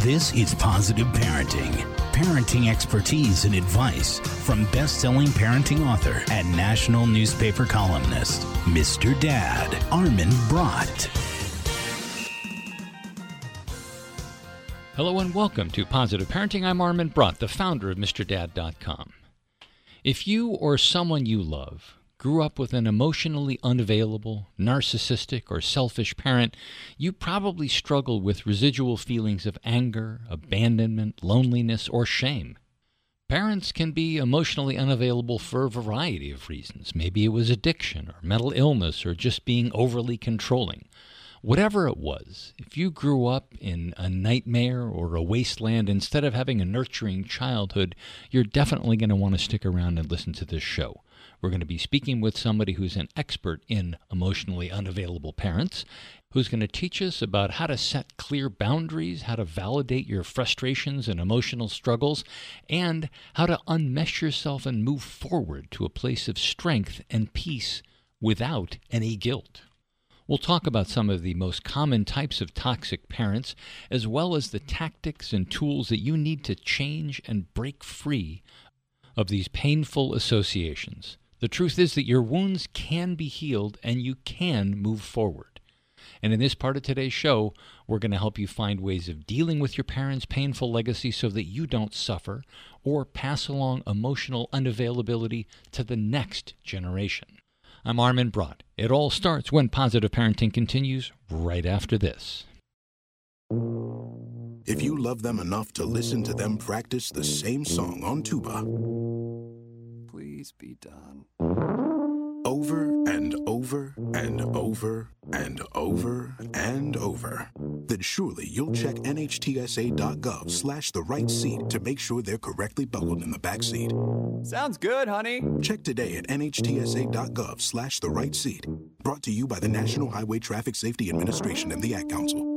This is Positive Parenting. Parenting expertise and advice from best selling parenting author and national newspaper columnist, Mr. Dad, Armin Brott. Hello and welcome to Positive Parenting. I'm Armin Brott, the founder of MrDad.com. If you or someone you love grew up with an emotionally unavailable, narcissistic, or selfish parent, you probably struggle with residual feelings of anger, abandonment, loneliness, or shame. Parents can be emotionally unavailable for a variety of reasons. Maybe it was addiction, or mental illness, or just being overly controlling. Whatever it was, if you grew up in a nightmare or a wasteland instead of having a nurturing childhood, you're definitely going to want to stick around and listen to this show. We're going to be speaking with somebody who's an expert in emotionally unavailable parents, who's going to teach us about how to set clear boundaries, how to validate your frustrations and emotional struggles, and how to unmesh yourself and move forward to a place of strength and peace without any guilt. We'll talk about some of the most common types of toxic parents, as well as the tactics and tools that you need to change and break free of these painful associations. The truth is that your wounds can be healed and you can move forward. And in this part of today's show, we're going to help you find ways of dealing with your parents' painful legacy so that you don't suffer or pass along emotional unavailability to the next generation. I'm Armin Brott. It all starts when positive parenting continues right after this. If you love them enough to listen to them practice the same song on tuba, Please be done. over and over and over and over and over, then surely you'll check nhtsa.gov slash the right seat to make sure they're correctly buckled in the back seat. Sounds good, honey. Check today at nhtsa.gov slash the right seat. Brought to you by the National Highway Traffic Safety Administration and the Ad Council.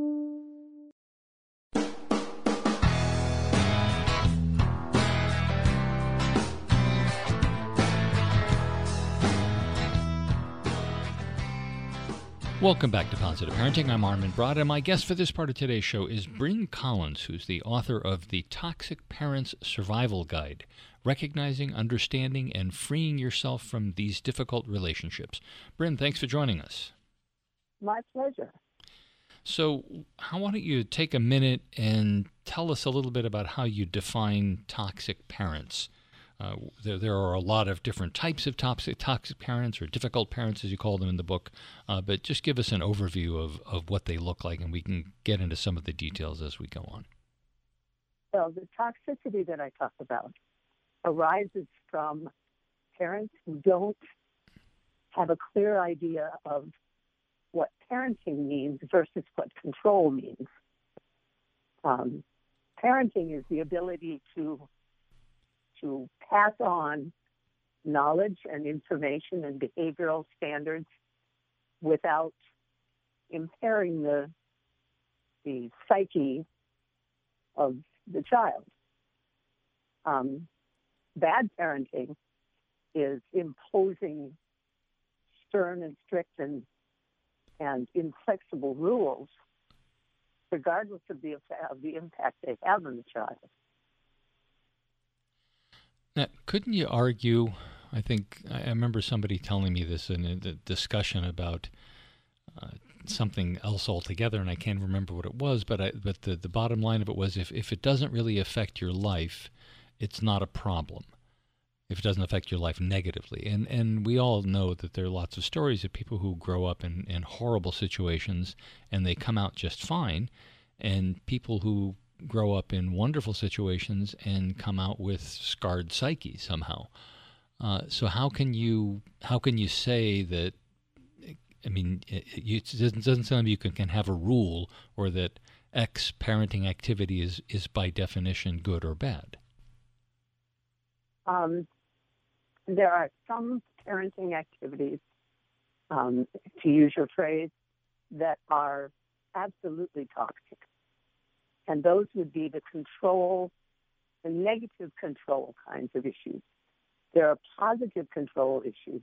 Welcome back to Positive Parenting. I'm Armin Brott, and my guest for this part of today's show is Bryn Collins, who's the author of The Toxic Parents Survival Guide Recognizing, Understanding, and Freeing Yourself from These Difficult Relationships. Bryn, thanks for joining us. My pleasure. So, how, why don't you take a minute and tell us a little bit about how you define toxic parents? Uh, there, there are a lot of different types of toxic, toxic parents or difficult parents, as you call them in the book, uh, but just give us an overview of, of what they look like, and we can get into some of the details as we go on. So the toxicity that I talk about arises from parents who don't have a clear idea of what parenting means versus what control means. Um, parenting is the ability to to pass on knowledge and information and behavioral standards without impairing the the psyche of the child. Um, bad parenting is imposing stern and strict and and inflexible rules, regardless of the of the impact they have on the child. Now, couldn't you argue? I think I remember somebody telling me this in a discussion about uh, something else altogether, and I can't remember what it was. But I, but the, the bottom line of it was, if if it doesn't really affect your life, it's not a problem. If it doesn't affect your life negatively, and and we all know that there are lots of stories of people who grow up in in horrible situations and they come out just fine, and people who grow up in wonderful situations and come out with scarred psyche somehow. Uh, so how can you how can you say that? I mean, it, it doesn't, sound like you can, can have a rule or that X parenting activity is is by definition good or bad. Um, there are some parenting activities, um, to use your phrase, that are absolutely toxic. And those would be the control, the negative control kinds of issues. There are positive control issues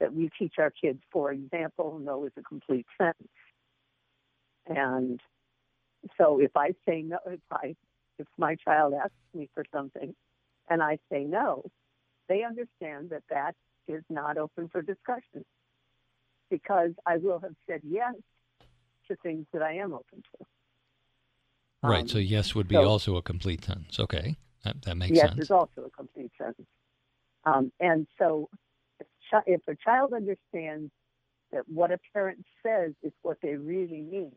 that we teach our kids. For example, no is a complete sentence. And so if I say no, if I if my child asks me for something, and I say no, they understand that that is not open for discussion because I will have said yes to things that I am open to. Right. Um, so yes would be so- also a complete sentence. Okay. That, that makes yes sense. Yes is also a complete sentence. Um, and so, if, chi- if a child understands that what a parent says is what they really mean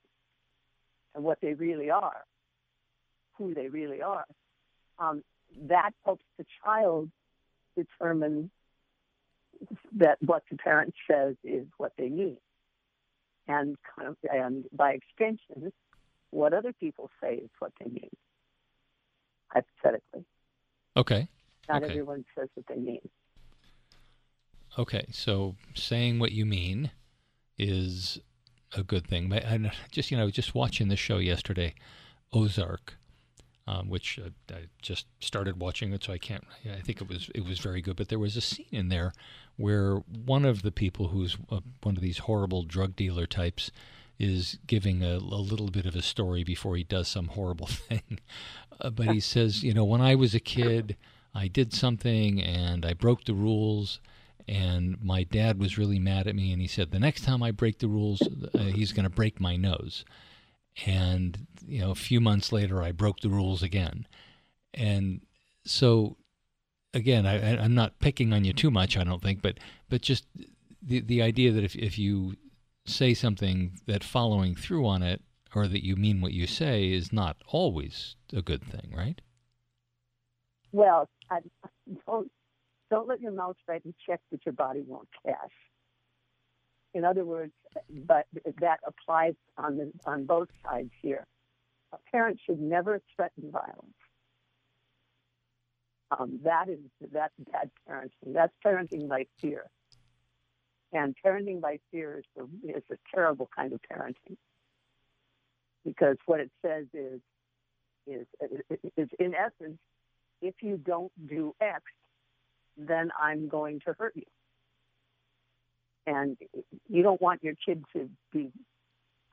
and what they really are, who they really are, um, that helps the child determine that what the parent says is what they mean. And, kind of, and by extension, what other people say is what they mean, hypothetically. Okay. Not Okay. everyone says what they mean. Okay. So saying what you mean is a good thing. But I just you know just watching the show yesterday, Ozark, um, which uh, I just started watching it, so I can't. I think it was it was very good. But there was a scene in there where one of the people who's uh, one of these horrible drug dealer types is giving a, a little bit of a story before he does some horrible thing. Uh, but he says, you know, when I was a kid, I did something and I broke the rules. And my dad was really mad at me, and he said, "The next time I break the rules, uh, he's going to break my nose." And you know, a few months later, I broke the rules again. And so, again, I, I'm not picking on you too much, I don't think, but but just the the idea that if if you say something that following through on it or that you mean what you say is not always a good thing, right? Well, I, don't don't let your mouth write a check that your body won't cash. In other words, but that applies on the on both sides here. A parent should never threaten violence. Um, that is that's bad parenting. That's parenting by fear. And parenting by fear is a, is a terrible kind of parenting because what it says is is is in essence, if you don't do X, then I'm going to hurt you. And you don't want your kid to be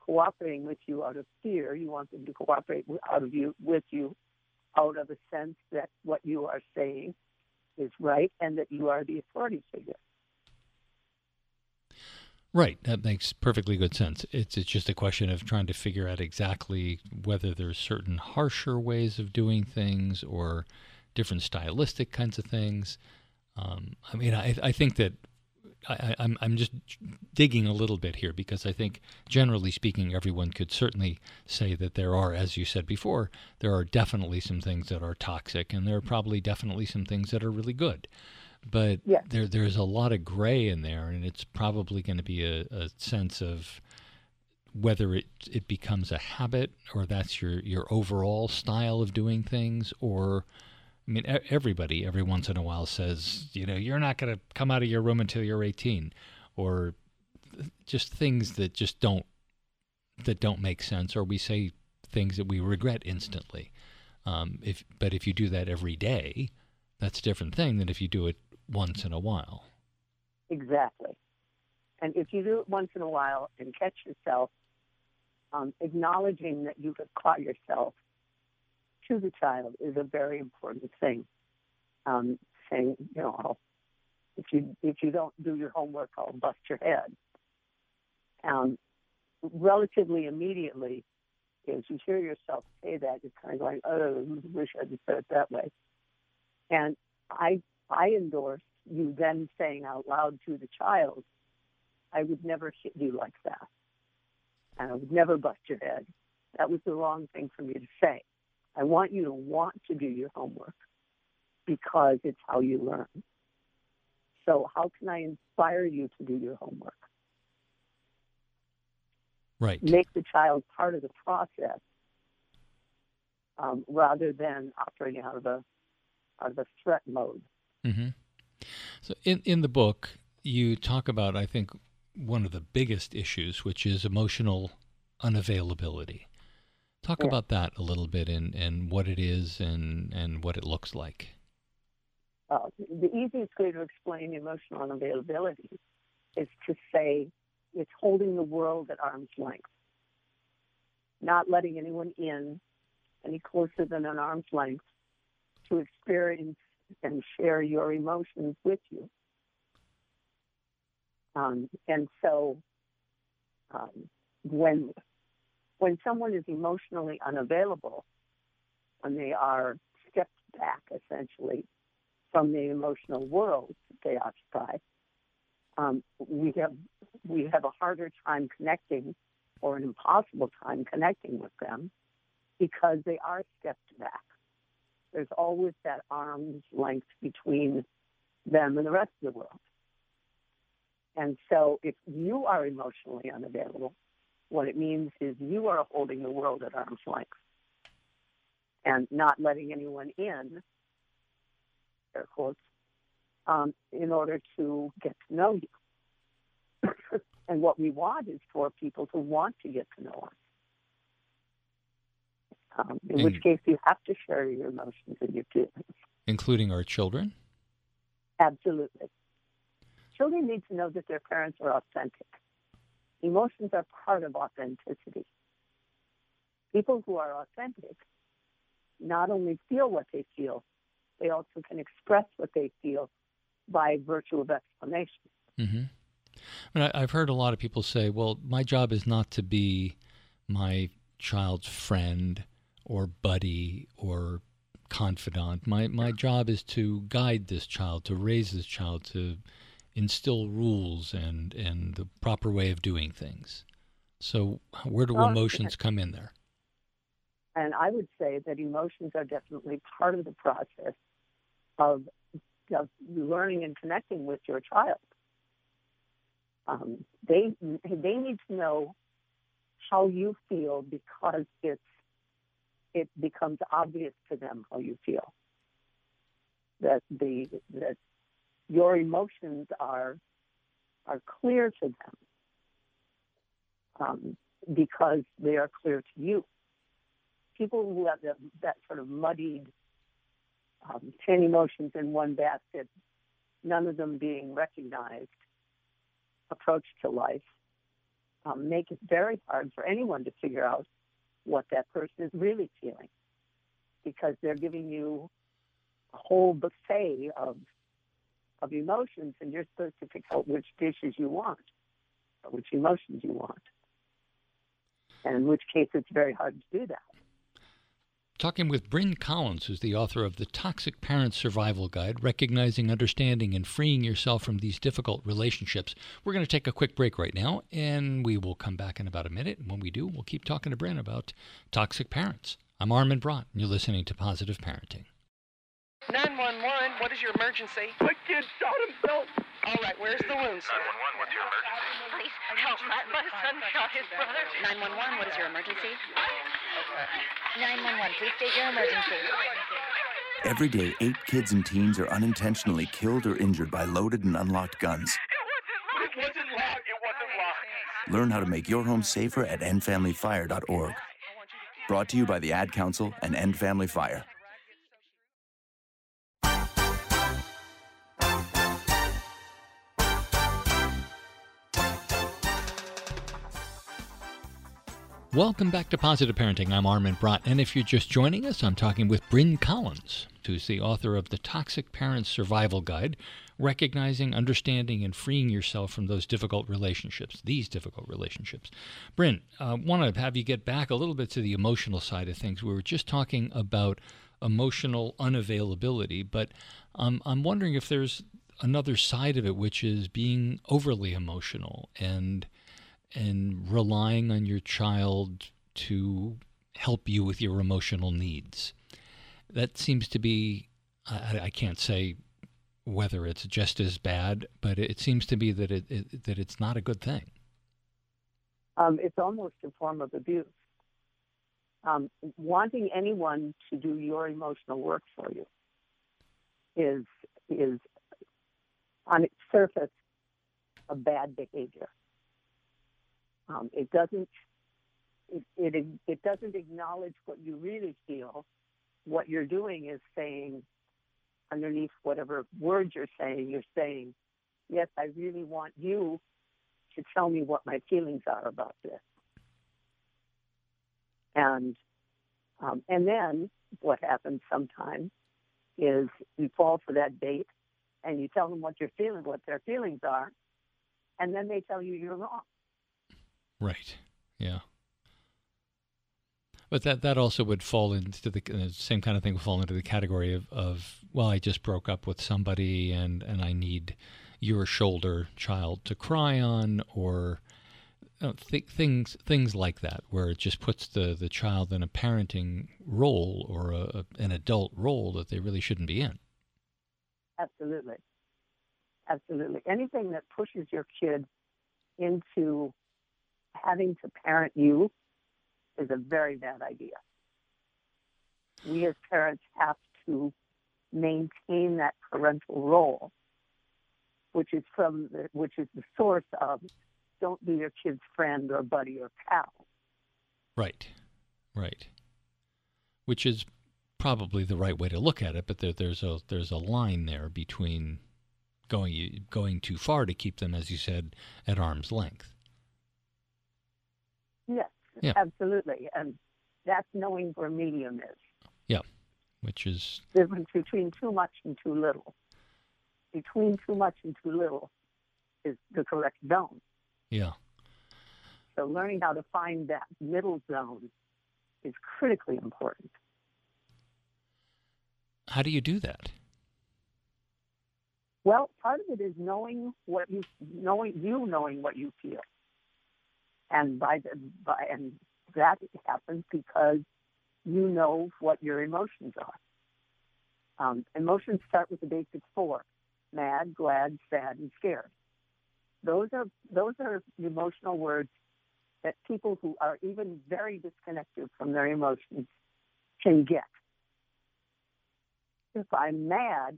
cooperating with you out of fear. You want them to cooperate out of you with you out of a sense that what you are saying is right and that you are the authority figure. Right. That makes perfectly good sense. It's it's just a question of trying to figure out exactly whether there's certain harsher ways of doing things or different stylistic kinds of things. Um, I mean, I I think that I, I'm I'm just digging a little bit here because I think generally speaking, everyone could certainly say that there are, as you said before, there are definitely some things that are toxic, and there are probably definitely some things that are really good but Yes. there there's a lot of gray in there, and it's probably going to be a, a sense of whether it it becomes a habit or that's your your overall style of doing things, or I mean, everybody every once in a while says, you know, you're not going to come out of your room until you're 18, or just things that just don't that don't make sense, or we say things that we regret instantly. Um, if but if you do that every day, that's a different thing than if you do it once in a while. Exactly. And if you do it once in a while and catch yourself, um, acknowledging that you have caught yourself to the child is a very important thing. Um, saying, you know, if you if you don't do your homework, I'll bust your head. Um, relatively immediately, as you hear yourself say that, you're kind of going, "Oh, wish I'd said it that way." And I I endorse you then saying out loud to the child, I would never hit you like that. And I would never bust your head. That was the wrong thing for me to say. I want you to want to do your homework because it's how you learn. So, how can I inspire you to do your homework? Right. Make the child part of the process um, rather than operating out of a out of a threat mode. Hmm So in in the book, you talk about I think one of the biggest issues, which is emotional unavailability. Talk Yeah. about that a little bit and, and what it is and, and what it looks like. uh, the easiest way to explain emotional unavailability is to say it's holding the world at arm's length. not letting anyone in any closer than an arm's length to experience and share your emotions with you. Um, and so um, when when someone is emotionally unavailable, when they are stepped back essentially from the emotional world that they occupy, um, we have we have a harder time connecting or an impossible time connecting with them because they are stepped back. There's always that arm's length between them and the rest of the world. And so if you are emotionally unavailable, what it means is you are holding the world at arm's length and not letting anyone in, air quotes, um, in order to get to know you. and what we want is for people to want to get to know us. Um, in And- which case, you have to share your emotions and your feelings. including our children. Absolutely. Children need to know that their parents are authentic. Emotions are part of authenticity. People who are authentic not only feel what they feel, they also can express what they feel by virtue of explanation. hmm I I've heard a lot of people say, "Well, my job is not to be my child's friend or buddy or confidant. My my job is to guide this child, to raise this child, to instill rules and and the proper way of doing things." So, where do emotions come in there? And I would say that emotions are definitely part of the process of, of learning and connecting with your child. Um, they they need to know how you feel because it's it becomes obvious to them how you feel. That the that your emotions are are clear to them um, because they are clear to you people who have the, that sort of muddied um, 10 emotions in one basket, none of them being recognized approach to life, um, make it very hard for anyone to figure out what that person is really feeling because they're giving you a whole buffet of of emotions and you're supposed to pick out which dishes you want or which emotions you want. And in which case it's very hard to do that. Talking with Bryn Collins, who's the author of The Toxic Parent Survival Guide Recognizing, Understanding, and Freeing Yourself from These Difficult Relationships. We're going to take a quick break right now, and we will come back in about a minute. And when we do, we'll keep talking to Bryn about toxic parents. I'm Armin Brott, and you're listening to Positive Parenting. 911, what is your emergency? My kid shot himself. All right, where's the wound, sir? 911, what's your emergency? Please help. My, my son shot his brother. 911, what is your emergency? 911, please state your emergency. Every day, eight kids and teens are unintentionally killed or injured by loaded and unlocked guns. It wasn't locked. It wasn't locked. Learn how to make your home safer at endfamilyfire.org. Brought to you by the Ad Council and End Family Fire. Welcome back to Positive Parenting. I'm Armin Brott, and if you're just joining us, I'm talking with Bryn Collins, who's the author of The Toxic Parent Survival Guide Recognizing, Understanding, and Freeing Yourself from Those Difficult Relationships, these difficult relationships. Bryn, I want to have you get back a little bit to the emotional side of things. We were just talking about emotional unavailability, but um, I'm wondering if there's another side of it, which is being overly emotional and and relying on your child to help you with your emotional needs. That seems to be, I, I can't say whether it's just as bad, but it seems to be that it, it that it's not a good thing. Um, it's almost a form of abuse. Um, wanting anyone to do your emotional work for you is is on its surface a bad behavior. Um, it doesn't it, it it doesn't acknowledge what you really feel. What you're doing is saying, underneath whatever words you're saying, you're saying, "Yes, I really want you to tell me what my feelings are about this." And um, and then what happens sometimes is you fall for that bait and you tell them what you're feeling, what their feelings are, and then they tell you you're wrong. Right. Yeah. But that that also would fall into the same kind of thing would fall into the category of, of well, I just broke up with somebody and and I need your shoulder child to cry on or uh, th- things things like that where it just puts the the child in a parenting role or a, a, an adult role that they really shouldn't be in. Absolutely. Absolutely. Anything that pushes your kid into having to parent you is a very bad idea. We as parents have to maintain that parental role, which is from the, which is the source of don't be your kid's friend or buddy or pal. Right, right. Which is probably the right way to look at it, but there, there's a there's a line there between going going too far to keep them, as you said, at arm's length. Yes, yeah. absolutely, and that's knowing where medium is. Yeah, which is the difference between too much and too little. Between too much and too little is the correct zone. Yeah. So learning how to find that middle zone is critically important. How do you do that? Well, part of it is knowing what you knowing you knowing what you feel, and by the by, and that happens because you know what your emotions are. Um, emotions start with the basic four: mad, glad, sad, and scared. Those are those are emotional words that people who are even very disconnected from their emotions can get. If I'm mad,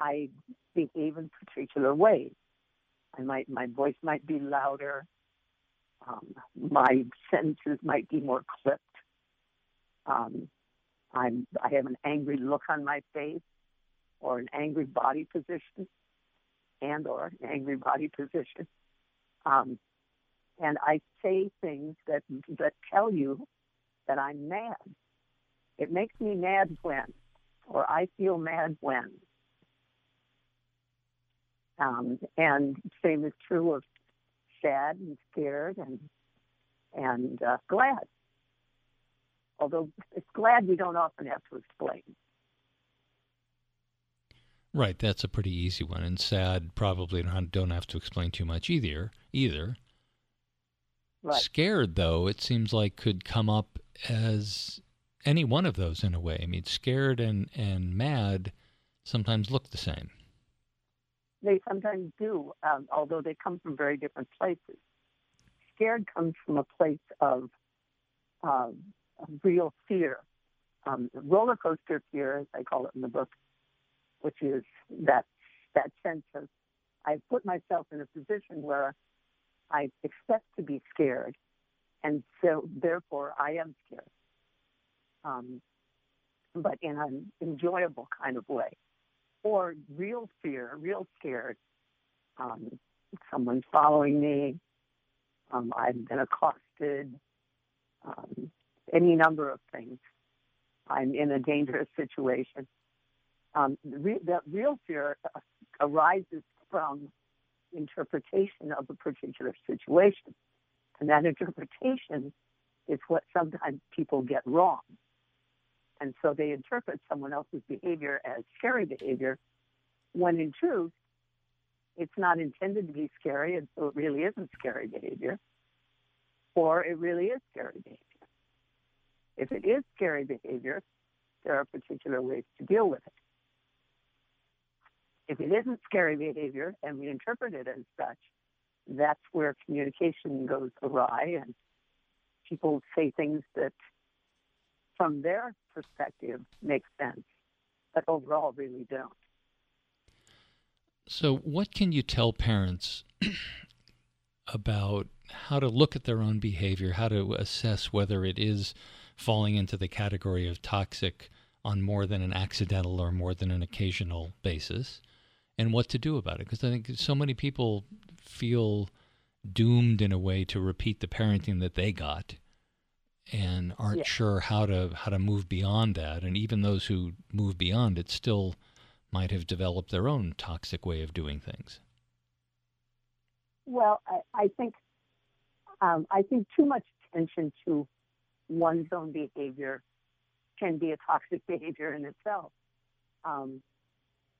I behave in particular ways. I might, my voice might be louder. Um, my sentences might be more clipped. Um, I'm, I have an angry look on my face or an angry body position and or an angry body position. Um, and I say things that, that tell you that I'm mad. It makes me mad when, or I feel mad when. Um, and same is true of sad and scared and and uh, glad. Although it's glad we don't often have to explain. Right, that's a pretty easy one, and sad probably don't have to explain too much either. Either. Right. Scared though, it seems like could come up as any one of those in a way. I mean, scared and and mad sometimes look the same. They sometimes do, um, although they come from very different places. Scared comes from a place of, uh, real fear, um, roller coaster fear, as I call it in the book, which is that that sense of I put myself in a position where I expect to be scared, and so therefore I am scared, um, but in an enjoyable kind of way or real fear, real scared. Um, someone's following me. Um, I've been accosted. Um, any number of things. I'm in a dangerous situation. Um, the, re- the real fear arises from interpretation of a particular situation. And that interpretation is what sometimes people get wrong. And so they interpret someone else's behavior as scary behavior, when in truth, it's not intended to be scary, and so it really isn't scary behavior, or it really is scary behavior. If it is scary behavior, there are particular ways to deal with it. If it isn't scary behavior and we interpret it as such, that's where communication goes awry and people say things that from their perspective make sense, but overall really don't. So, what can you tell parents about how to look at their own behavior, how to assess whether it is falling into the category of toxic on more than an accidental or more than an occasional basis, and what to do about it? Because I think so many people feel doomed in a way to repeat the parenting that they got and aren't Yeah. sure how to how to move beyond that. And even those who move beyond it still might have developed their own toxic way of doing things. Well, I, I think um, I think too much attention to one's own behavior can be a toxic behavior in itself. Um,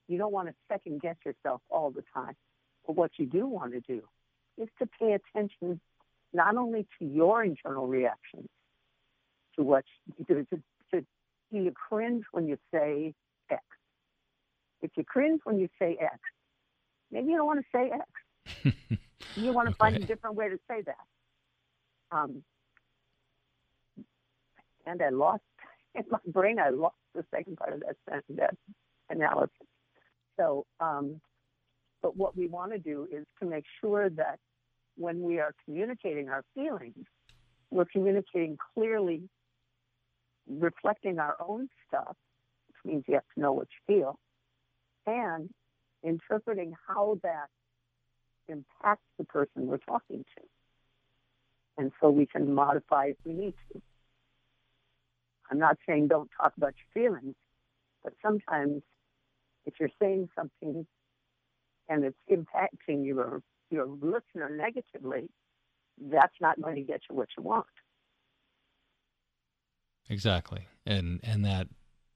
you don't want to second guess yourself all the time. But what you do want to do is to pay attention not only to your internal reactions, to what to, to do you cringe when you say X? If you cringe when you say X, maybe you don't want to say X. you want to find a different way to say that. Um, and I lost in my brain. I lost the second part of that sentence, that analysis. So, um, but what we want to do is to make sure that when we are communicating our feelings, we're communicating clearly, reflecting our own stuff, which means you have to know what you feel, and interpreting how that impacts the person we're talking to. And so we can modify if we need to. I'm not saying don't talk about your feelings, but sometimes if you're saying something and it's impacting your your listener negatively, that's not going to get you what you want. Exactly. And and that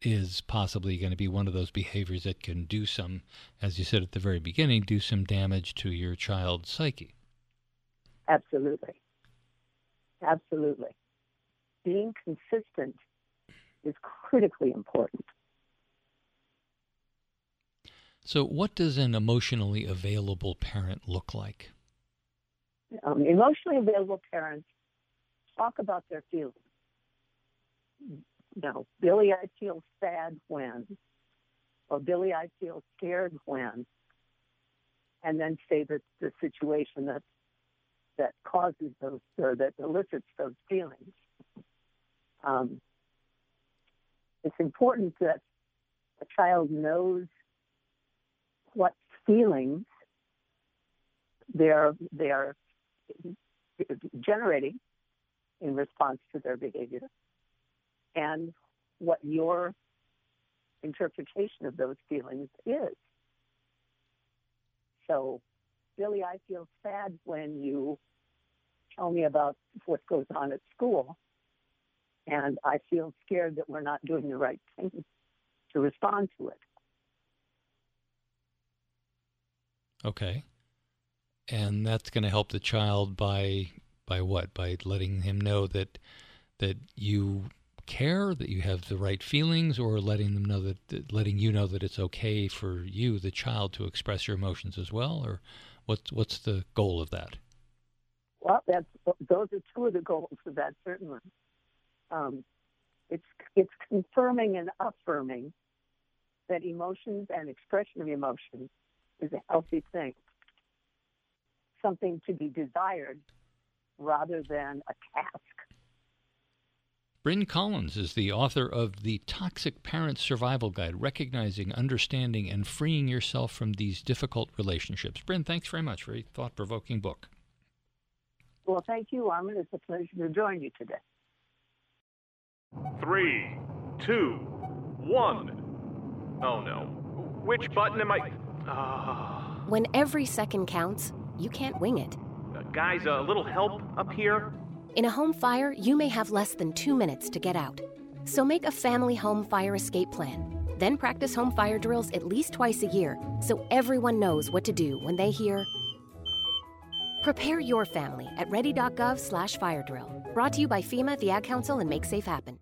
is possibly going to be one of those behaviors that can do some as you said at the very beginning, do some damage to your child's psyche. Absolutely. Absolutely. Being consistent is critically important. So what does an emotionally available parent look like? Um, emotionally available parents talk about their feelings. Know, Billy, I feel sad when, or Billy, I feel scared when, and then say that the situation that that causes those or that elicits those feelings. Um, it's important that a child knows what feelings they're they're generating in response to their behavior and what your interpretation of those feelings is. So, Billy, I feel sad when you tell me about what goes on at school, and I feel scared that we're not doing the right thing to respond to it. Okay. And that's going to help the child by by what? By letting him know that that you care, that you have the right feelings, or letting them know that, that letting you know that it's okay for you, the child, to express your emotions as well, or what's what's the goal of that? Well, that's those are two of the goals of that certainly. Um, it's it's confirming and affirming that emotions and expression of emotions is a healthy thing, something to be desired rather than a task. Bryn Collins is the author of The Toxic Parent Survival Guide Recognizing, Understanding, and Freeing Yourself from These Difficult Relationships. Bryn, thanks very much for a thought provoking book. Well, thank you, Armin. It's a pleasure to join you today. Three, two, one. Oh no. Which button am I? Ah. When every second counts, you can't wing it. Uh, guys, a little help up here? In a home fire, you may have less than two minutes to get out. So make a family home fire escape plan. Then practice home fire drills at least twice a year so everyone knows what to do when they hear. Prepare your family at ready.gov slash fire drill. Brought to you by FEMA, the Ad Council, and Make Safe Happen.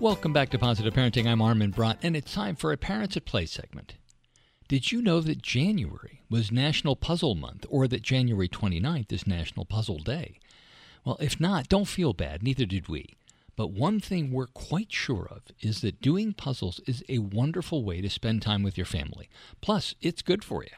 Welcome back to Positive Parenting. I'm Armin Brott, and it's time for a Parents at Play segment. Did you know that January was National Puzzle Month, or that January 29th is National Puzzle Day? Well, if not, don't feel bad, neither did we. But one thing we're quite sure of is that doing puzzles is a wonderful way to spend time with your family. Plus, it's good for you.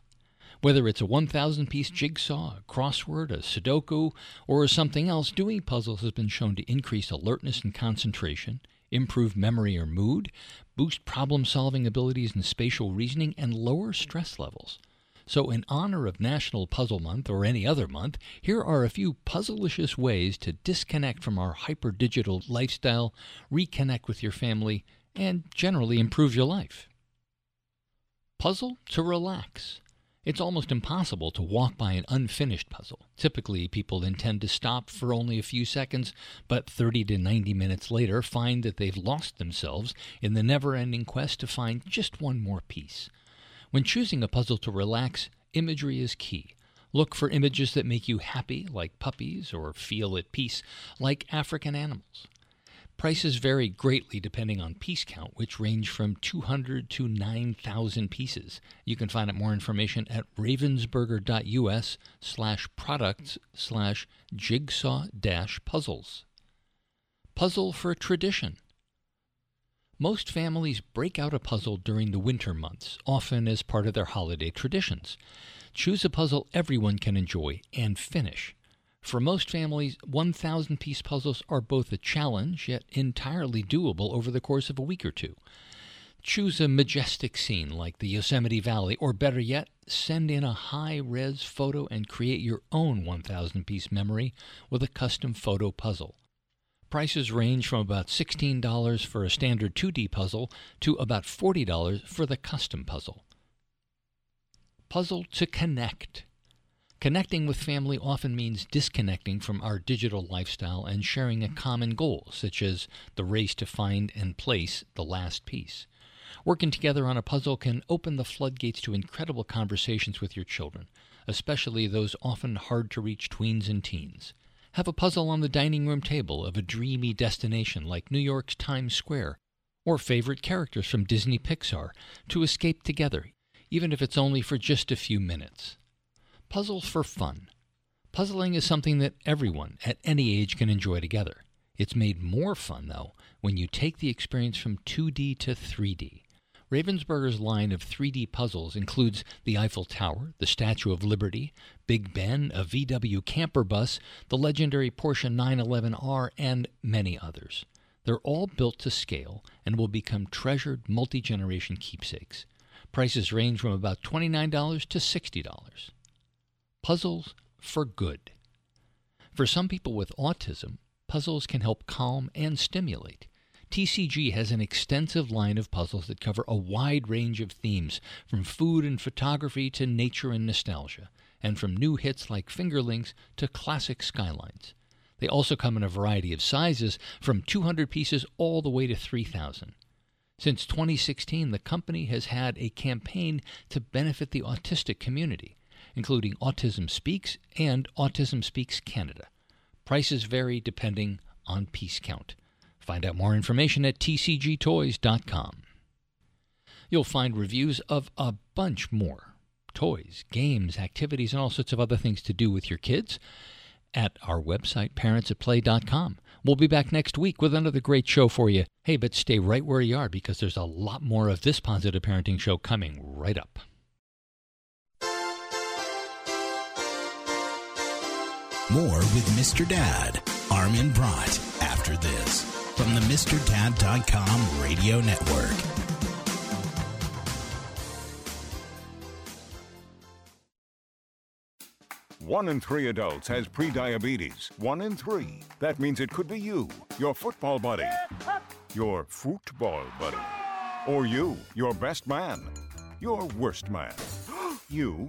Whether it's a 1,000 piece jigsaw, a crossword, a Sudoku, or something else, doing puzzles has been shown to increase alertness and concentration, improve memory or mood, boost problem solving abilities and spatial reasoning, and lower stress levels. So, in honor of National Puzzle Month or any other month, here are a few puzzleicious ways to disconnect from our hyper digital lifestyle, reconnect with your family, and generally improve your life. Puzzle to relax. It's almost impossible to walk by an unfinished puzzle. Typically, people intend to stop for only a few seconds, but 30 to 90 minutes later find that they've lost themselves in the never ending quest to find just one more piece. When choosing a puzzle to relax, imagery is key. Look for images that make you happy, like puppies, or feel at peace, like African animals. Prices vary greatly depending on piece count, which range from 200 to 9,000 pieces. You can find out more information at ravensburger.us slash products slash jigsaw dash puzzles. Puzzle for tradition. Most families break out a puzzle during the winter months, often as part of their holiday traditions. Choose a puzzle everyone can enjoy and finish. For most families, 1,000 piece puzzles are both a challenge yet entirely doable over the course of a week or two. Choose a majestic scene like the Yosemite Valley, or better yet, send in a high res photo and create your own 1,000 piece memory with a custom photo puzzle. Prices range from about $16 for a standard 2D puzzle to about $40 for the custom puzzle. Puzzle to connect. Connecting with family often means disconnecting from our digital lifestyle and sharing a common goal, such as the race to find and place the last piece. Working together on a puzzle can open the floodgates to incredible conversations with your children, especially those often hard to reach tweens and teens. Have a puzzle on the dining room table of a dreamy destination like New York's Times Square, or favorite characters from Disney Pixar to escape together, even if it's only for just a few minutes. Puzzles for fun. Puzzling is something that everyone at any age can enjoy together. It's made more fun, though, when you take the experience from 2D to 3D. Ravensburger's line of 3D puzzles includes the Eiffel Tower, the Statue of Liberty, Big Ben, a VW camper bus, the legendary Porsche 911R, and many others. They're all built to scale and will become treasured multi generation keepsakes. Prices range from about $29 to $60. Puzzles for good. For some people with autism, puzzles can help calm and stimulate. TCG has an extensive line of puzzles that cover a wide range of themes, from food and photography to nature and nostalgia, and from new hits like Fingerlings to classic skylines. They also come in a variety of sizes, from 200 pieces all the way to 3,000. Since 2016, the company has had a campaign to benefit the autistic community, including Autism Speaks and Autism Speaks Canada. Prices vary depending on piece count. Find out more information at tcgtoys.com. You'll find reviews of a bunch more toys, games, activities, and all sorts of other things to do with your kids at our website, parentsatplay.com. We'll be back next week with another great show for you. Hey, but stay right where you are because there's a lot more of this positive parenting show coming right up. More with Mr. Dad, Armin Brott, after this from the MrDad.com radio network. One in three adults has prediabetes. One in three. That means it could be you, your football buddy, your football buddy, or you, your best man, your worst man, you,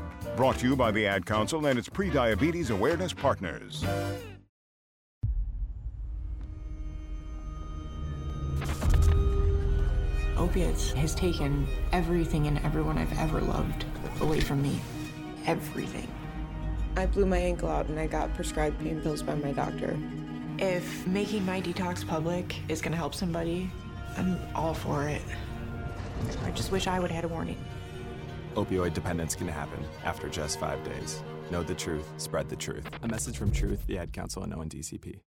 Brought to you by the Ad Council and its pre-diabetes awareness partners. Opiates has taken everything and everyone I've ever loved away from me. Everything. I blew my ankle out and I got prescribed pain pills by my doctor. If making my detox public is going to help somebody, I'm all for it. I just wish I would have had a warning. Opioid dependence can happen after just five days. Know the truth, spread the truth. A message from Truth, the Ad Council, and ONDCP.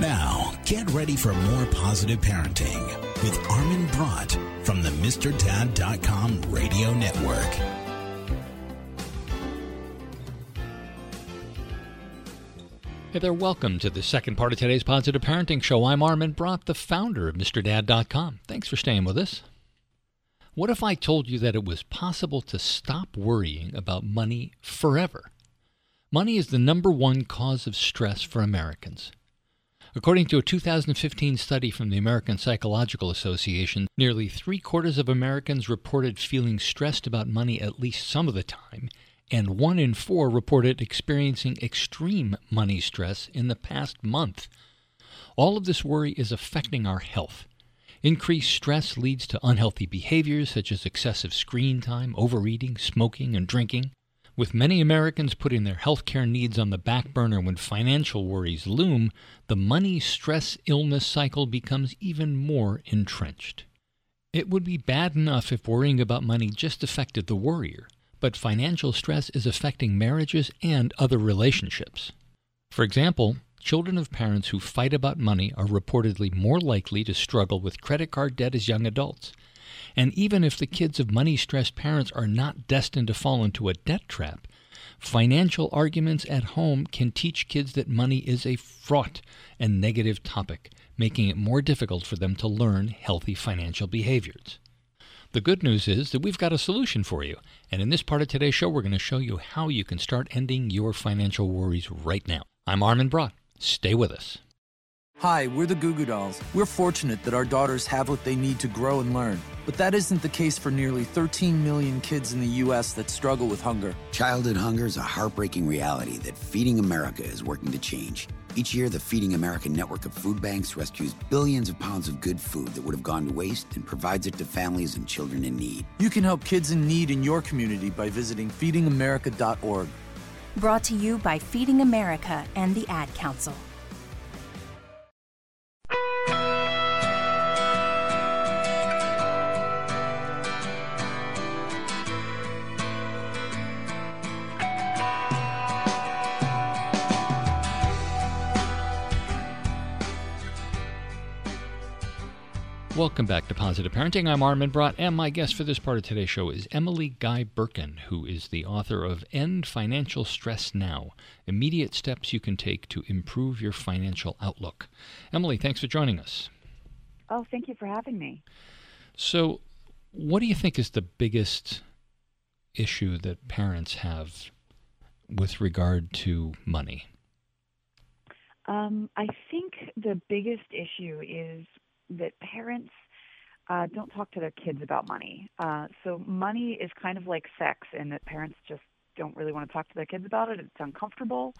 Now, get ready for more positive parenting with Armin Brott from the MrDad.com radio network. Hey there, welcome to the second part of today's Positive Parenting Show. I'm Armin Brott, the founder of MrDad.com. Thanks for staying with us. What if I told you that it was possible to stop worrying about money forever? Money is the number one cause of stress for Americans. According to a 2015 study from the American Psychological Association, nearly three quarters of Americans reported feeling stressed about money at least some of the time, and one in four reported experiencing extreme money stress in the past month. All of this worry is affecting our health. Increased stress leads to unhealthy behaviors such as excessive screen time, overeating, smoking, and drinking. With many Americans putting their health care needs on the back burner when financial worries loom, the money stress illness cycle becomes even more entrenched. It would be bad enough if worrying about money just affected the worrier, but financial stress is affecting marriages and other relationships. For example, children of parents who fight about money are reportedly more likely to struggle with credit card debt as young adults. And even if the kids of money stressed parents are not destined to fall into a debt trap, financial arguments at home can teach kids that money is a fraught and negative topic, making it more difficult for them to learn healthy financial behaviors. The good news is that we've got a solution for you. And in this part of today's show, we're going to show you how you can start ending your financial worries right now. I'm Armin Brott. Stay with us. Hi, we're the Goo Goo Dolls. We're fortunate that our daughters have what they need to grow and learn. But that isn't the case for nearly 13 million kids in the U.S. that struggle with hunger. Childhood hunger is a heartbreaking reality that Feeding America is working to change. Each year, the Feeding America network of food banks rescues billions of pounds of good food that would have gone to waste and provides it to families and children in need. You can help kids in need in your community by visiting feedingamerica.org. Brought to you by Feeding America and the Ad Council. Welcome back to Positive Parenting. I'm Armin Brott, and my guest for this part of today's show is Emily Guy Birken, who is the author of End Financial Stress Now Immediate Steps You Can Take to Improve Your Financial Outlook. Emily, thanks for joining us. Oh, thank you for having me. So, what do you think is the biggest issue that parents have with regard to money? Um, I think the biggest issue is that parents uh, don't talk to their kids about money. Uh, so money is kind of like sex, in that parents just don't really want to talk to their kids about it. It's uncomfortable,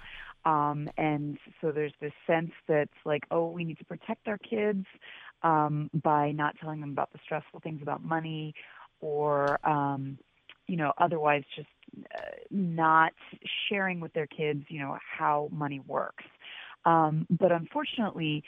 um, and so there's this sense that's like, oh, we need to protect our kids um, by not telling them about the stressful things about money, or um, you know, otherwise just uh, not sharing with their kids, you know, how money works. Um, but unfortunately,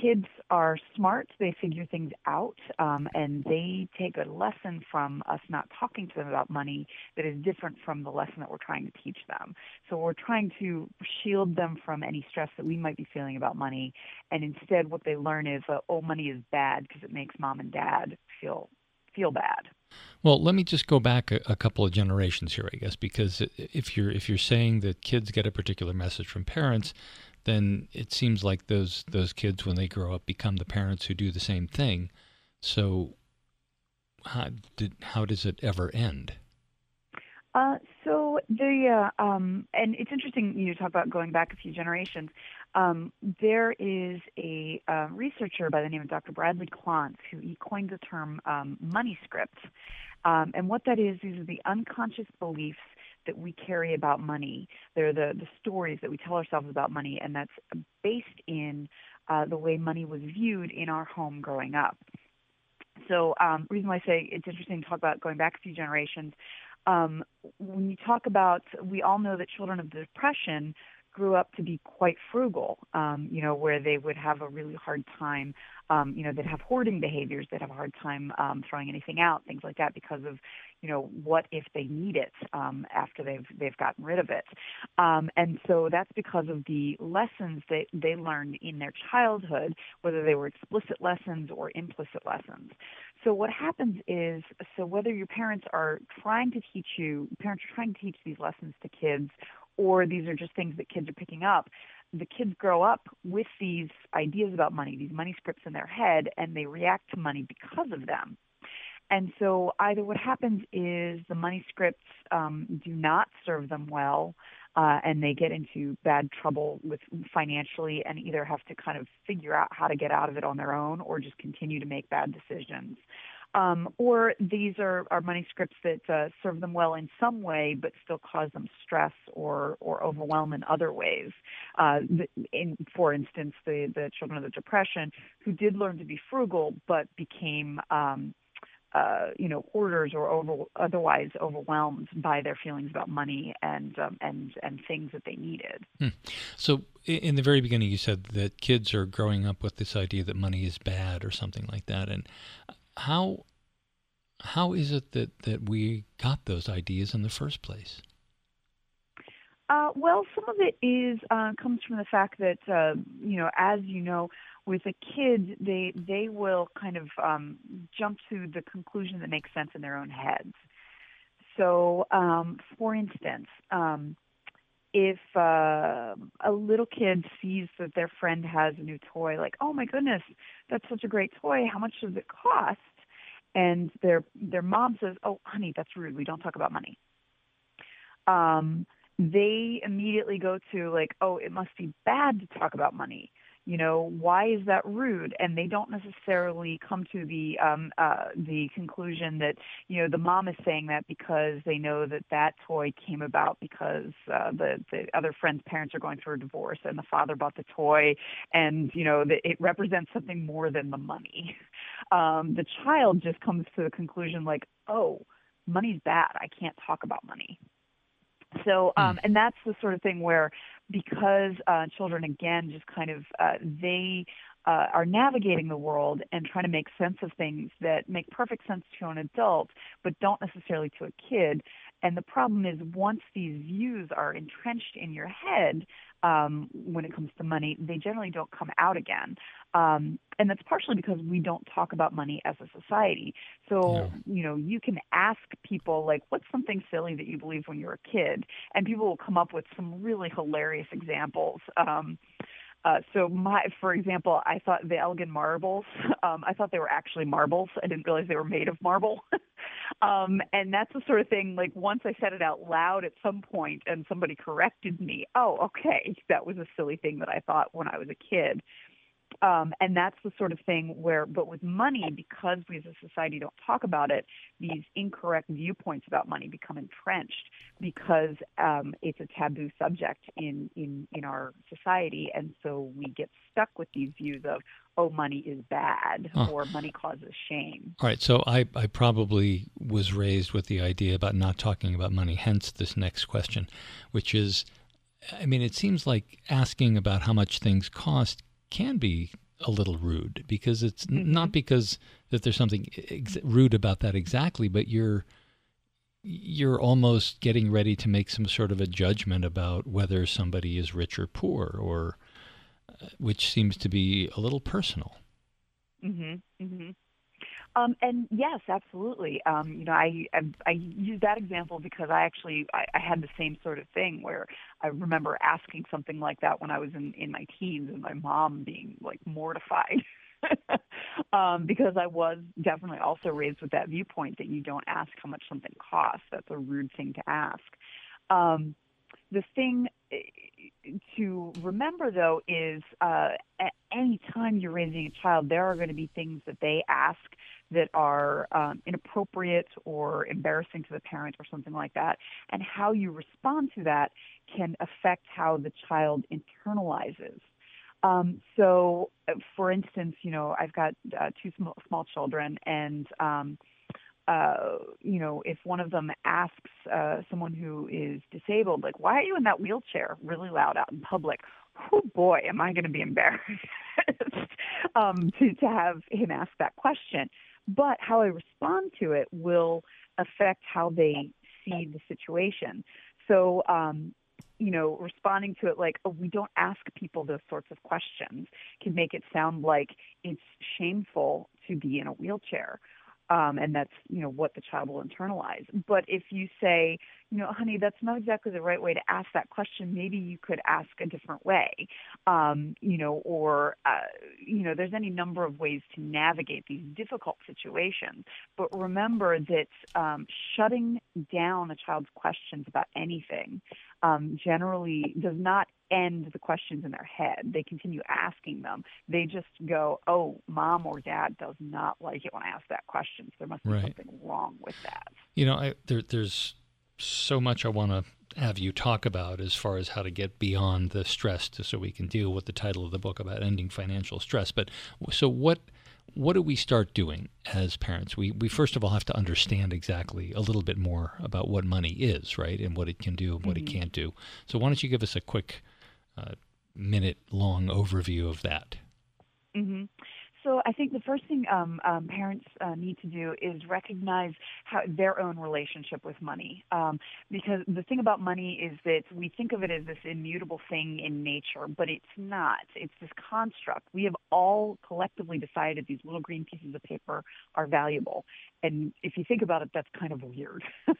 kids are smart, they figure things out, um, and they take a lesson from us not talking to them about money that is different from the lesson that we're trying to teach them. So we're trying to shield them from any stress that we might be feeling about money, and instead what they learn is, uh, oh, money is bad because it makes mom and dad feel feel bad. Well, let me just go back a, a, couple of generations here, I guess, because if you're if you're saying that kids get a particular message from parents, then it seems like those those kids when they grow up become the parents who do the same thing. So how did how does it ever end? Uh, so the uh, um, and it's interesting you talk about going back a few generations. Um, there is a uh, researcher by the name of Dr. Bradley Klontz who he coined the term um, money scripts. Um, and what that is, these are the unconscious beliefs that we carry about money. They're the, the stories that we tell ourselves about money, and that's based in uh, the way money was viewed in our home growing up. So, um, reason why I say it's interesting to talk about going back a few generations. Um, when you talk about, we all know that children of the Depression grew up to be quite frugal, um, you know, where they would have a really hard time, um, you know, they'd have hoarding behaviors, they'd have a hard time um, throwing anything out, things like that, because of, you know, what if they need it um, after they've they've gotten rid of it, um, and so that's because of the lessons that they learned in their childhood, whether they were explicit lessons or implicit lessons. So what happens is, so whether your parents are trying to teach you, parents are trying to teach these lessons to kids or these are just things that kids are picking up. The kids grow up with these ideas about money, these money scripts in their head, and they react to money because of them. And so either what happens is the money scripts um, do not serve them well, uh, and they get into bad trouble with financially, and either have to kind of figure out how to get out of it on their own, or just continue to make bad decisions. Um, or these are, are money scripts that uh, serve them well in some way, but still cause them stress or, or overwhelm in other ways. Uh, in, for instance, the, the children of the Depression who did learn to be frugal, but became um, uh, you know, hoarders or over, otherwise overwhelmed by their feelings about money and um, and and things that they needed. Hmm. So, in the very beginning, you said that kids are growing up with this idea that money is bad or something like that, and how how is it that, that we got those ideas in the first place? Uh, well, some of it is uh, comes from the fact that uh, you know, as you know, with a kid, they they will kind of um, jump to the conclusion that makes sense in their own heads. So, um, for instance, um, if uh, a little kid sees that their friend has a new toy, like, oh my goodness, that's such a great toy. How much does it cost? and their their mom says, "Oh, honey, that's rude. We don't talk about money." Um, they immediately go to like, "Oh, it must be bad to talk about money." You know why is that rude? And they don't necessarily come to the um uh the conclusion that you know the mom is saying that because they know that that toy came about because uh the the other friend's parents are going through a divorce and the father bought the toy and you know that it represents something more than the money. Um the child just comes to the conclusion like oh money's bad. I can't talk about money. So, um, hmm. and that's the sort of thing where, because uh, children again just kind of uh, they uh, are navigating the world and trying to make sense of things that make perfect sense to an adult, but don't necessarily to a kid. And the problem is, once these views are entrenched in your head, um, when it comes to money, they generally don't come out again. Um, and that's partially because we don't talk about money as a society. So, yeah. you know, you can ask people, like, what's something silly that you believed when you were a kid? And people will come up with some really hilarious examples. Um, uh, so my, for example, I thought the Elgin marbles, um, I thought they were actually marbles. I didn't realize they were made of marble. um, and that's the sort of thing, like once I said it out loud at some point and somebody corrected me, oh, okay, that was a silly thing that I thought when I was a kid. Um, and that's the sort of thing where, but with money, because we as a society don't talk about it, these incorrect viewpoints about money become entrenched because um, it's a taboo subject in, in, in our society. And so we get stuck with these views of, oh, money is bad huh. or money causes shame. All right. So I, I probably was raised with the idea about not talking about money, hence this next question, which is I mean, it seems like asking about how much things cost can be a little rude because it's mm-hmm. not because that there's something ex- rude about that exactly, but you're you're almost getting ready to make some sort of a judgment about whether somebody is rich or poor, or uh, which seems to be a little personal. Mhm. Mhm. Um, and yes, absolutely. Um, you know, I, I I use that example because I actually I, I had the same sort of thing where I remember asking something like that when I was in in my teens, and my mom being like mortified. um, because I was definitely also raised with that viewpoint that you don't ask how much something costs. That's a rude thing to ask. Um, the thing to remember, though, is uh, at any time you're raising a child, there are going to be things that they ask that are um, inappropriate or embarrassing to the parent or something like that. And how you respond to that can affect how the child internalizes. Um, so, uh, for instance, you know, I've got uh, two small, small children, and um, uh, you know, if one of them asks uh, someone who is disabled, like, why are you in that wheelchair really loud out in public? Oh boy, am I going to be embarrassed um, to, to have him ask that question. But how I respond to it will affect how they see the situation. So, um, you know, responding to it like, oh, we don't ask people those sorts of questions can make it sound like it's shameful to be in a wheelchair um, and that's you know what the child will internalize. But if you say, you know, honey, that's not exactly the right way to ask that question. Maybe you could ask a different way, um, you know, or uh, you know, there's any number of ways to navigate these difficult situations. But remember that um, shutting down a child's questions about anything um, generally does not end the questions in their head. They continue asking them. They just go, "Oh, mom or dad does not like it when I ask that question. So there must be Right. something wrong with that." You know, I, there, there's so much I want to have you talk about as far as how to get beyond the stress, to, so we can deal with the title of the book about ending financial stress. But so what? What do we start doing as parents? We we first of all have to understand exactly a little bit more about what money is, right, and what it can do and what Mhm. it can't do. So why don't you give us a quick minute long overview of that? hmm So I think the first thing um, um, parents uh, need to do is recognize how their own relationship with money. Um, because the thing about money is that we think of it as this immutable thing in nature, but it's not. It's this construct. We have all collectively decided these little green pieces of paper are valuable. And if you think about it, that's kind of weird.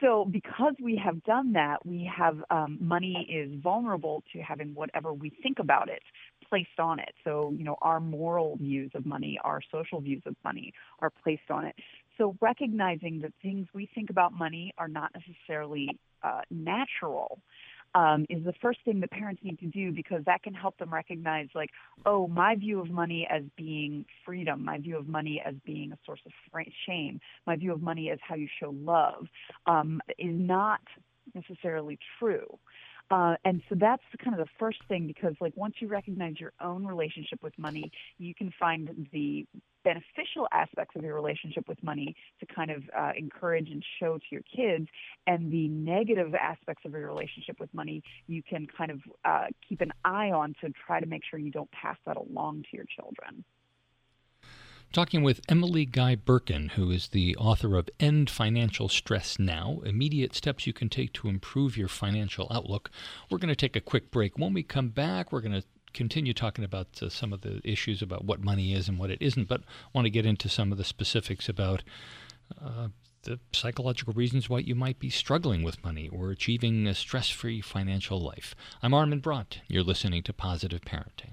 so because we have done that, we have um, money is vulnerable to having whatever we think about it placed on it. So, you know, our moral views of money, our social views of money are placed on it. So, recognizing that things we think about money are not necessarily uh, natural um, is the first thing that parents need to do because that can help them recognize, like, oh, my view of money as being freedom, my view of money as being a source of shame, my view of money as how you show love um, is not necessarily true. Uh, and so that's kind of the first thing because, like, once you recognize your own relationship with money, you can find the beneficial aspects of your relationship with money to kind of uh, encourage and show to your kids, and the negative aspects of your relationship with money, you can kind of uh, keep an eye on to try to make sure you don't pass that along to your children. Talking with Emily Guy Birken, who is the author of End Financial Stress Now Immediate Steps You Can Take to Improve Your Financial Outlook. We're going to take a quick break. When we come back, we're going to continue talking about uh, some of the issues about what money is and what it isn't, but want to get into some of the specifics about uh, the psychological reasons why you might be struggling with money or achieving a stress free financial life. I'm Armin Brott. You're listening to Positive Parenting.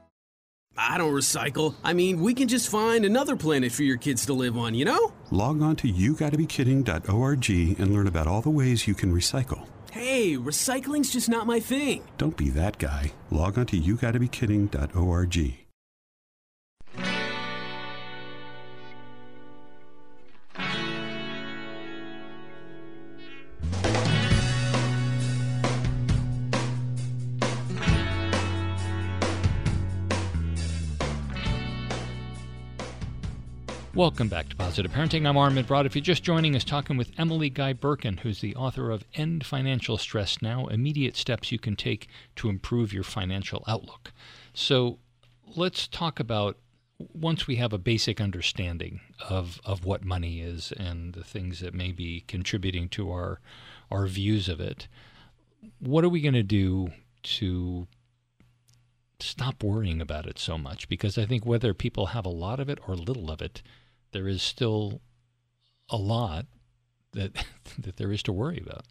I don't recycle. I mean, we can just find another planet for your kids to live on, you know? Log on to yougottabekidding.org and learn about all the ways you can recycle. Hey, recycling's just not my thing. Don't be that guy. Log on to yougottabekidding.org. Welcome back to Positive Parenting. I'm Armin Brott. If you're just joining us, talking with Emily Guy Birken, who's the author of End Financial Stress Now Immediate Steps You Can Take to Improve Your Financial Outlook. So let's talk about once we have a basic understanding of, of what money is and the things that may be contributing to our, our views of it, what are we going to do to stop worrying about it so much? Because I think whether people have a lot of it or little of it, there is still a lot that that there is to worry about.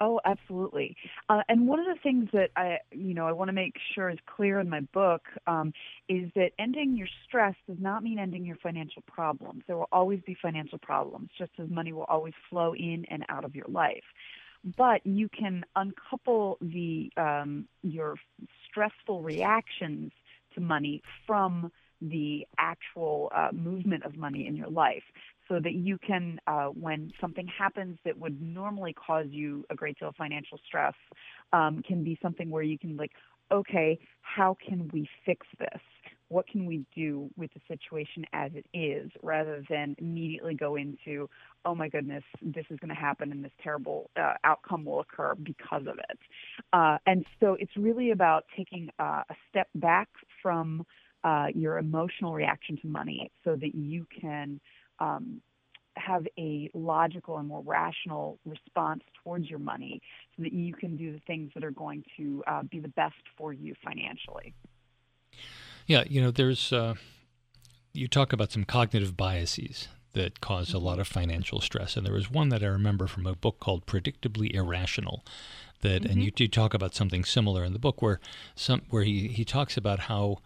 Oh, absolutely. Uh, and one of the things that I, you know, I want to make sure is clear in my book um, is that ending your stress does not mean ending your financial problems. There will always be financial problems, just as money will always flow in and out of your life. But you can uncouple the um, your stressful reactions to money from the actual uh, movement of money in your life so that you can, uh, when something happens that would normally cause you a great deal of financial stress, um, can be something where you can like, okay, how can we fix this? What can we do with the situation as it is, rather than immediately go into, oh my goodness, this is going to happen and this terrible uh, outcome will occur because of it. Uh, and so it's really about taking uh, a step back from uh, your emotional reaction to money so that you can um, have a logical and more rational response towards your money so that you can do the things that are going to uh, be the best for you financially. Yeah, you know, there's, uh, you talk about some cognitive biases that cause a lot of financial stress. And there was one that I remember from a book called Predictably Irrational. That, mm-hmm. and you, you talk about something similar in the book where some where he, he talks about how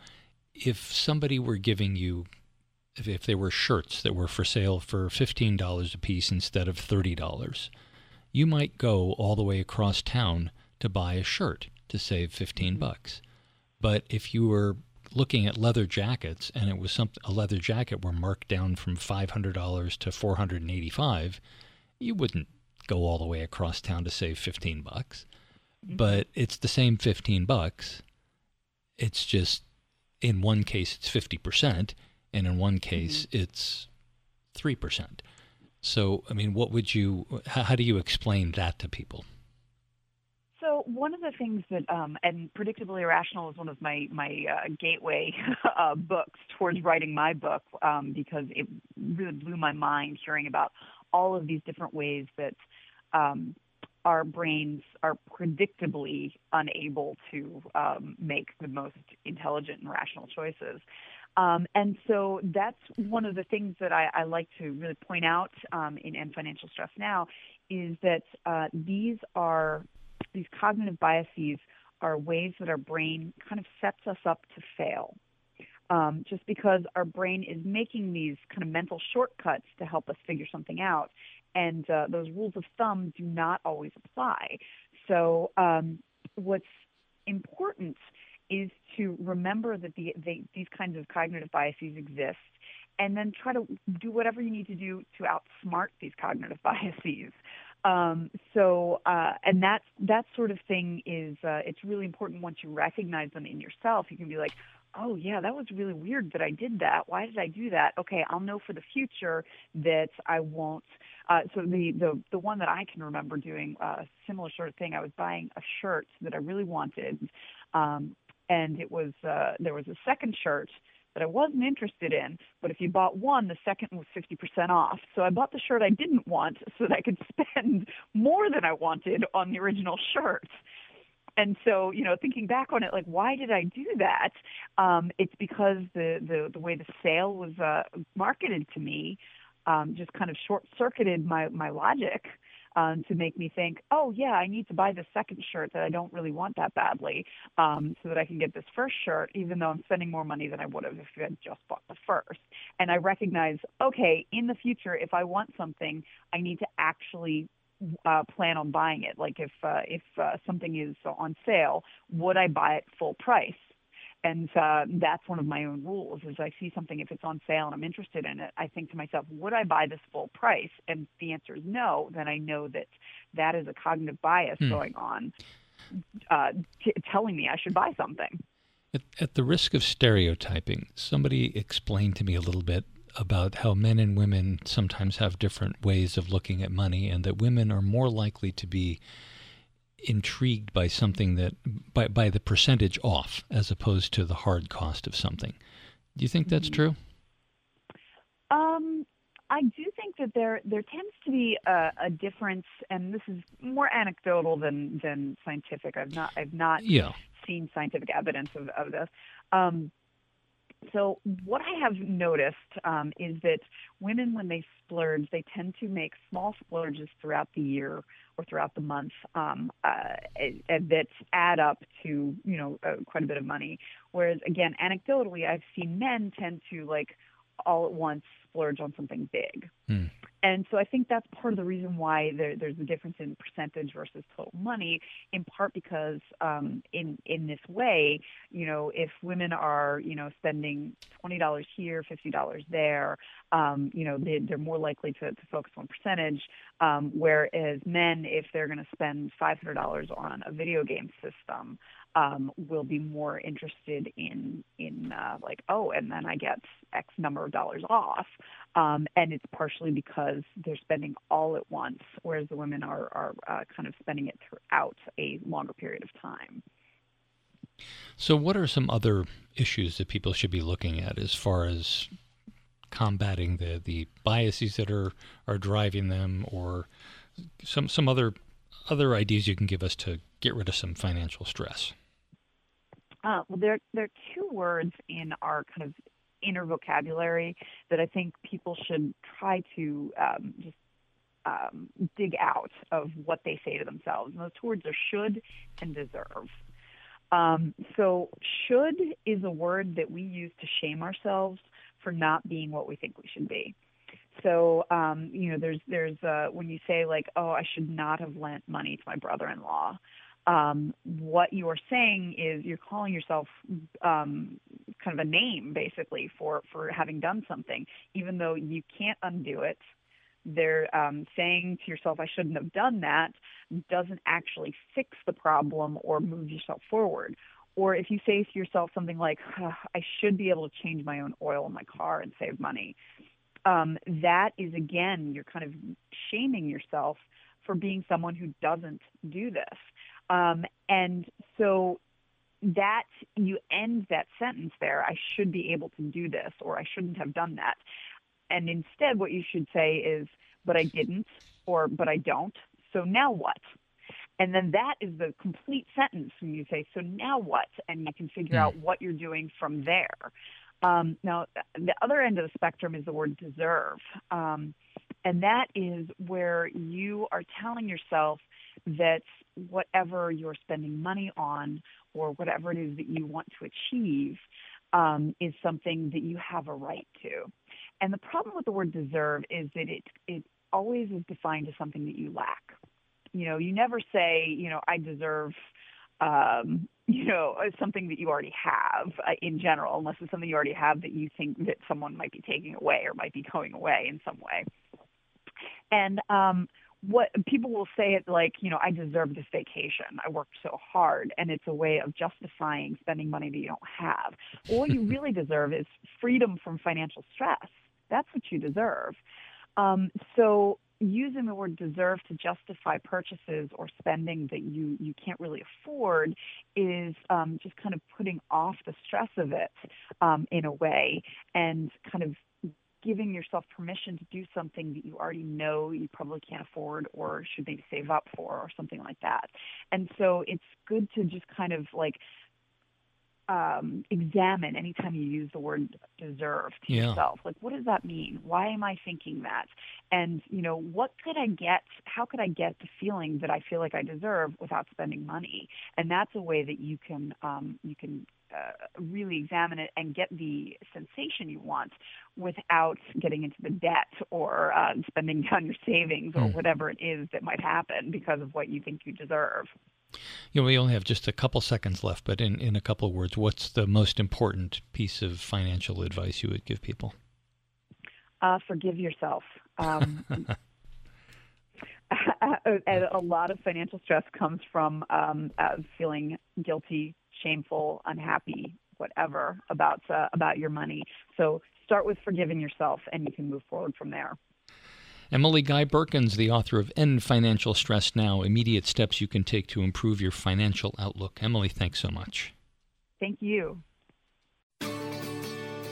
if somebody were giving you if, if there were shirts that were for sale for $15 a piece instead of $30, you might go all the way across town to buy a shirt to save 15 mm-hmm. bucks. But if you were looking at leather jackets and it was some, a leather jacket were marked down from $500 to 485, you wouldn't go all the way across town to save 15 bucks. Mm-hmm. But it's the same 15 bucks. It's just in one case it's 50% and in one case mm-hmm. it's 3%. So, I mean, what would you, how, how, do you explain that to people? So, one of the things that, um, and Predictably Irrational is one of my, my uh, gateway uh, books towards writing my book um, because it really blew my mind hearing about all of these different ways that um, our brains are predictably unable to um, make the most intelligent and rational choices. Um, and so that's one of the things that I, I like to really point out um, in End Financial Stress Now is that uh, these are these cognitive biases are ways that our brain kind of sets us up to fail. Um, just because our brain is making these kind of mental shortcuts to help us figure something out, and uh, those rules of thumb do not always apply. So, um, what's important is to remember that the, they, these kinds of cognitive biases exist and then try to do whatever you need to do to outsmart these cognitive biases. Um, so, uh, and that that sort of thing is uh, it's really important once you recognize them in yourself. You can be like, oh yeah, that was really weird that I did that. Why did I do that? Okay, I'll know for the future that I won't. Uh, so the, the the one that I can remember doing a uh, similar sort of thing, I was buying a shirt that I really wanted, um, and it was uh, there was a second shirt that I wasn't interested in, but if you bought one, the second was 50% off. So I bought the shirt I didn't want so that I could spend more than I wanted on the original shirt. And so, you know, thinking back on it, like, why did I do that? Um, it's because the, the, the way the sale was uh, marketed to me um, just kind of short circuited my, my logic um, to make me think, oh yeah, I need to buy the second shirt that I don't really want that badly, um, so that I can get this first shirt, even though I'm spending more money than I would have if I had just bought the first. And I recognize, okay, in the future, if I want something, I need to actually uh, plan on buying it. Like if uh, if uh, something is on sale, would I buy it full price? and uh, that's one of my own rules is i see something if it's on sale and i'm interested in it i think to myself would i buy this full price and the answer is no then i know that that is a cognitive bias hmm. going on uh, t- telling me i should buy something at, at the risk of stereotyping somebody explained to me a little bit about how men and women sometimes have different ways of looking at money and that women are more likely to be intrigued by something that by by the percentage off as opposed to the hard cost of something. Do you think that's mm-hmm. true? Um, I do think that there there tends to be a, a difference, and this is more anecdotal than than scientific. I've not I've not Yeah. seen scientific evidence of, of this. Um, so what I have noticed um, is that women, when they splurge, they tend to make small splurges throughout the year or throughout the month um, uh, that add up to you know uh, quite a bit of money. Whereas again, anecdotally, I've seen men tend to like all at once splurge on something big. And so I think that's part of the reason why there, there's a difference in percentage versus total money, in part because um, in in this way, you know, if women are you know spending twenty dollars here, fifty dollars there, um, you know, they, they're more likely to, to focus on percentage. Um, whereas men, if they're going to spend five hundred dollars on a video game system, um, will be more interested in in uh, like oh, and then I get X number of dollars off, um, and it's partially because they're spending all at once, whereas the women are are uh, kind of spending it throughout a longer period of time. So, what are some other issues that people should be looking at as far as combating the, the biases that are, are driving them, or some some other other ideas you can give us to get rid of some financial stress? Uh, well, there there are two words in our kind of inner vocabulary that I think people should try to um, just um, dig out of what they say to themselves. And those two words are should and deserve. Um, so, should is a word that we use to shame ourselves for not being what we think we should be. So, um, you know, there's there's uh, when you say like, oh, I should not have lent money to my brother-in-law. Um, what you are saying is you're calling yourself um, kind of a name basically for for having done something, even though you can't undo it. They're um, saying to yourself, I shouldn't have done that, doesn't actually fix the problem or move yourself forward. Or if you say to yourself something like, "Huh, I should be able to change my own oil in my car and save money, um, that is again, you're kind of shaming yourself for being someone who doesn't do this. Um, and so that you end that sentence there, I should be able to do this, or I shouldn't have done that. And instead, what you should say is, but I didn't, or but I don't. So now what? And then that is the complete sentence when you say, so now what? And you can figure out what you're doing from there. Um, now, the other end of the spectrum is the word deserve. Um, and that is where you are telling yourself that whatever you're spending money on or whatever it is that you want to achieve um, is something that you have a right to. And the problem with the word deserve is that it, it always is defined as something that you lack. You know, you never say, you know, I deserve um, you know, something that you already have uh, in general, unless it's something you already have that you think that someone might be taking away or might be going away in some way. And um, what people will say it like, you know, I deserve this vacation. I worked so hard, and it's a way of justifying spending money that you don't have. Well, what you really deserve is freedom from financial stress. That's what you deserve. Um, so using the word deserve to justify purchases or spending that you, you can't really afford is um, just kind of putting off the stress of it um, in a way and kind of giving yourself permission to do something that you already know you probably can't afford or should maybe save up for or something like that. And so it's good to just kind of like um, examine anytime you use the word deserve to Yeah. yourself. Like, what does that mean? Why am I thinking that? And, you know, what could I get? How could I get the feeling that I feel like I deserve without spending money? And that's a way that you can, um, you can uh, really examine it and get the sensation you want without getting into the debt or uh, spending down your savings or Hmm. whatever it is that might happen because of what you think you deserve. You know, we only have just a couple seconds left, but in, in a couple of words, what's the most important piece of financial advice you would give people? Uh, forgive yourself. Um, a lot of financial stress comes from um, uh, feeling guilty, shameful, unhappy, whatever about uh, about your money. So start with forgiving yourself, and you can move forward from there. Emily Guy Birken's, the author of End Financial Stress Now Immediate Steps You Can Take to Improve Your Financial Outlook. Emily, thanks so much. Thank you.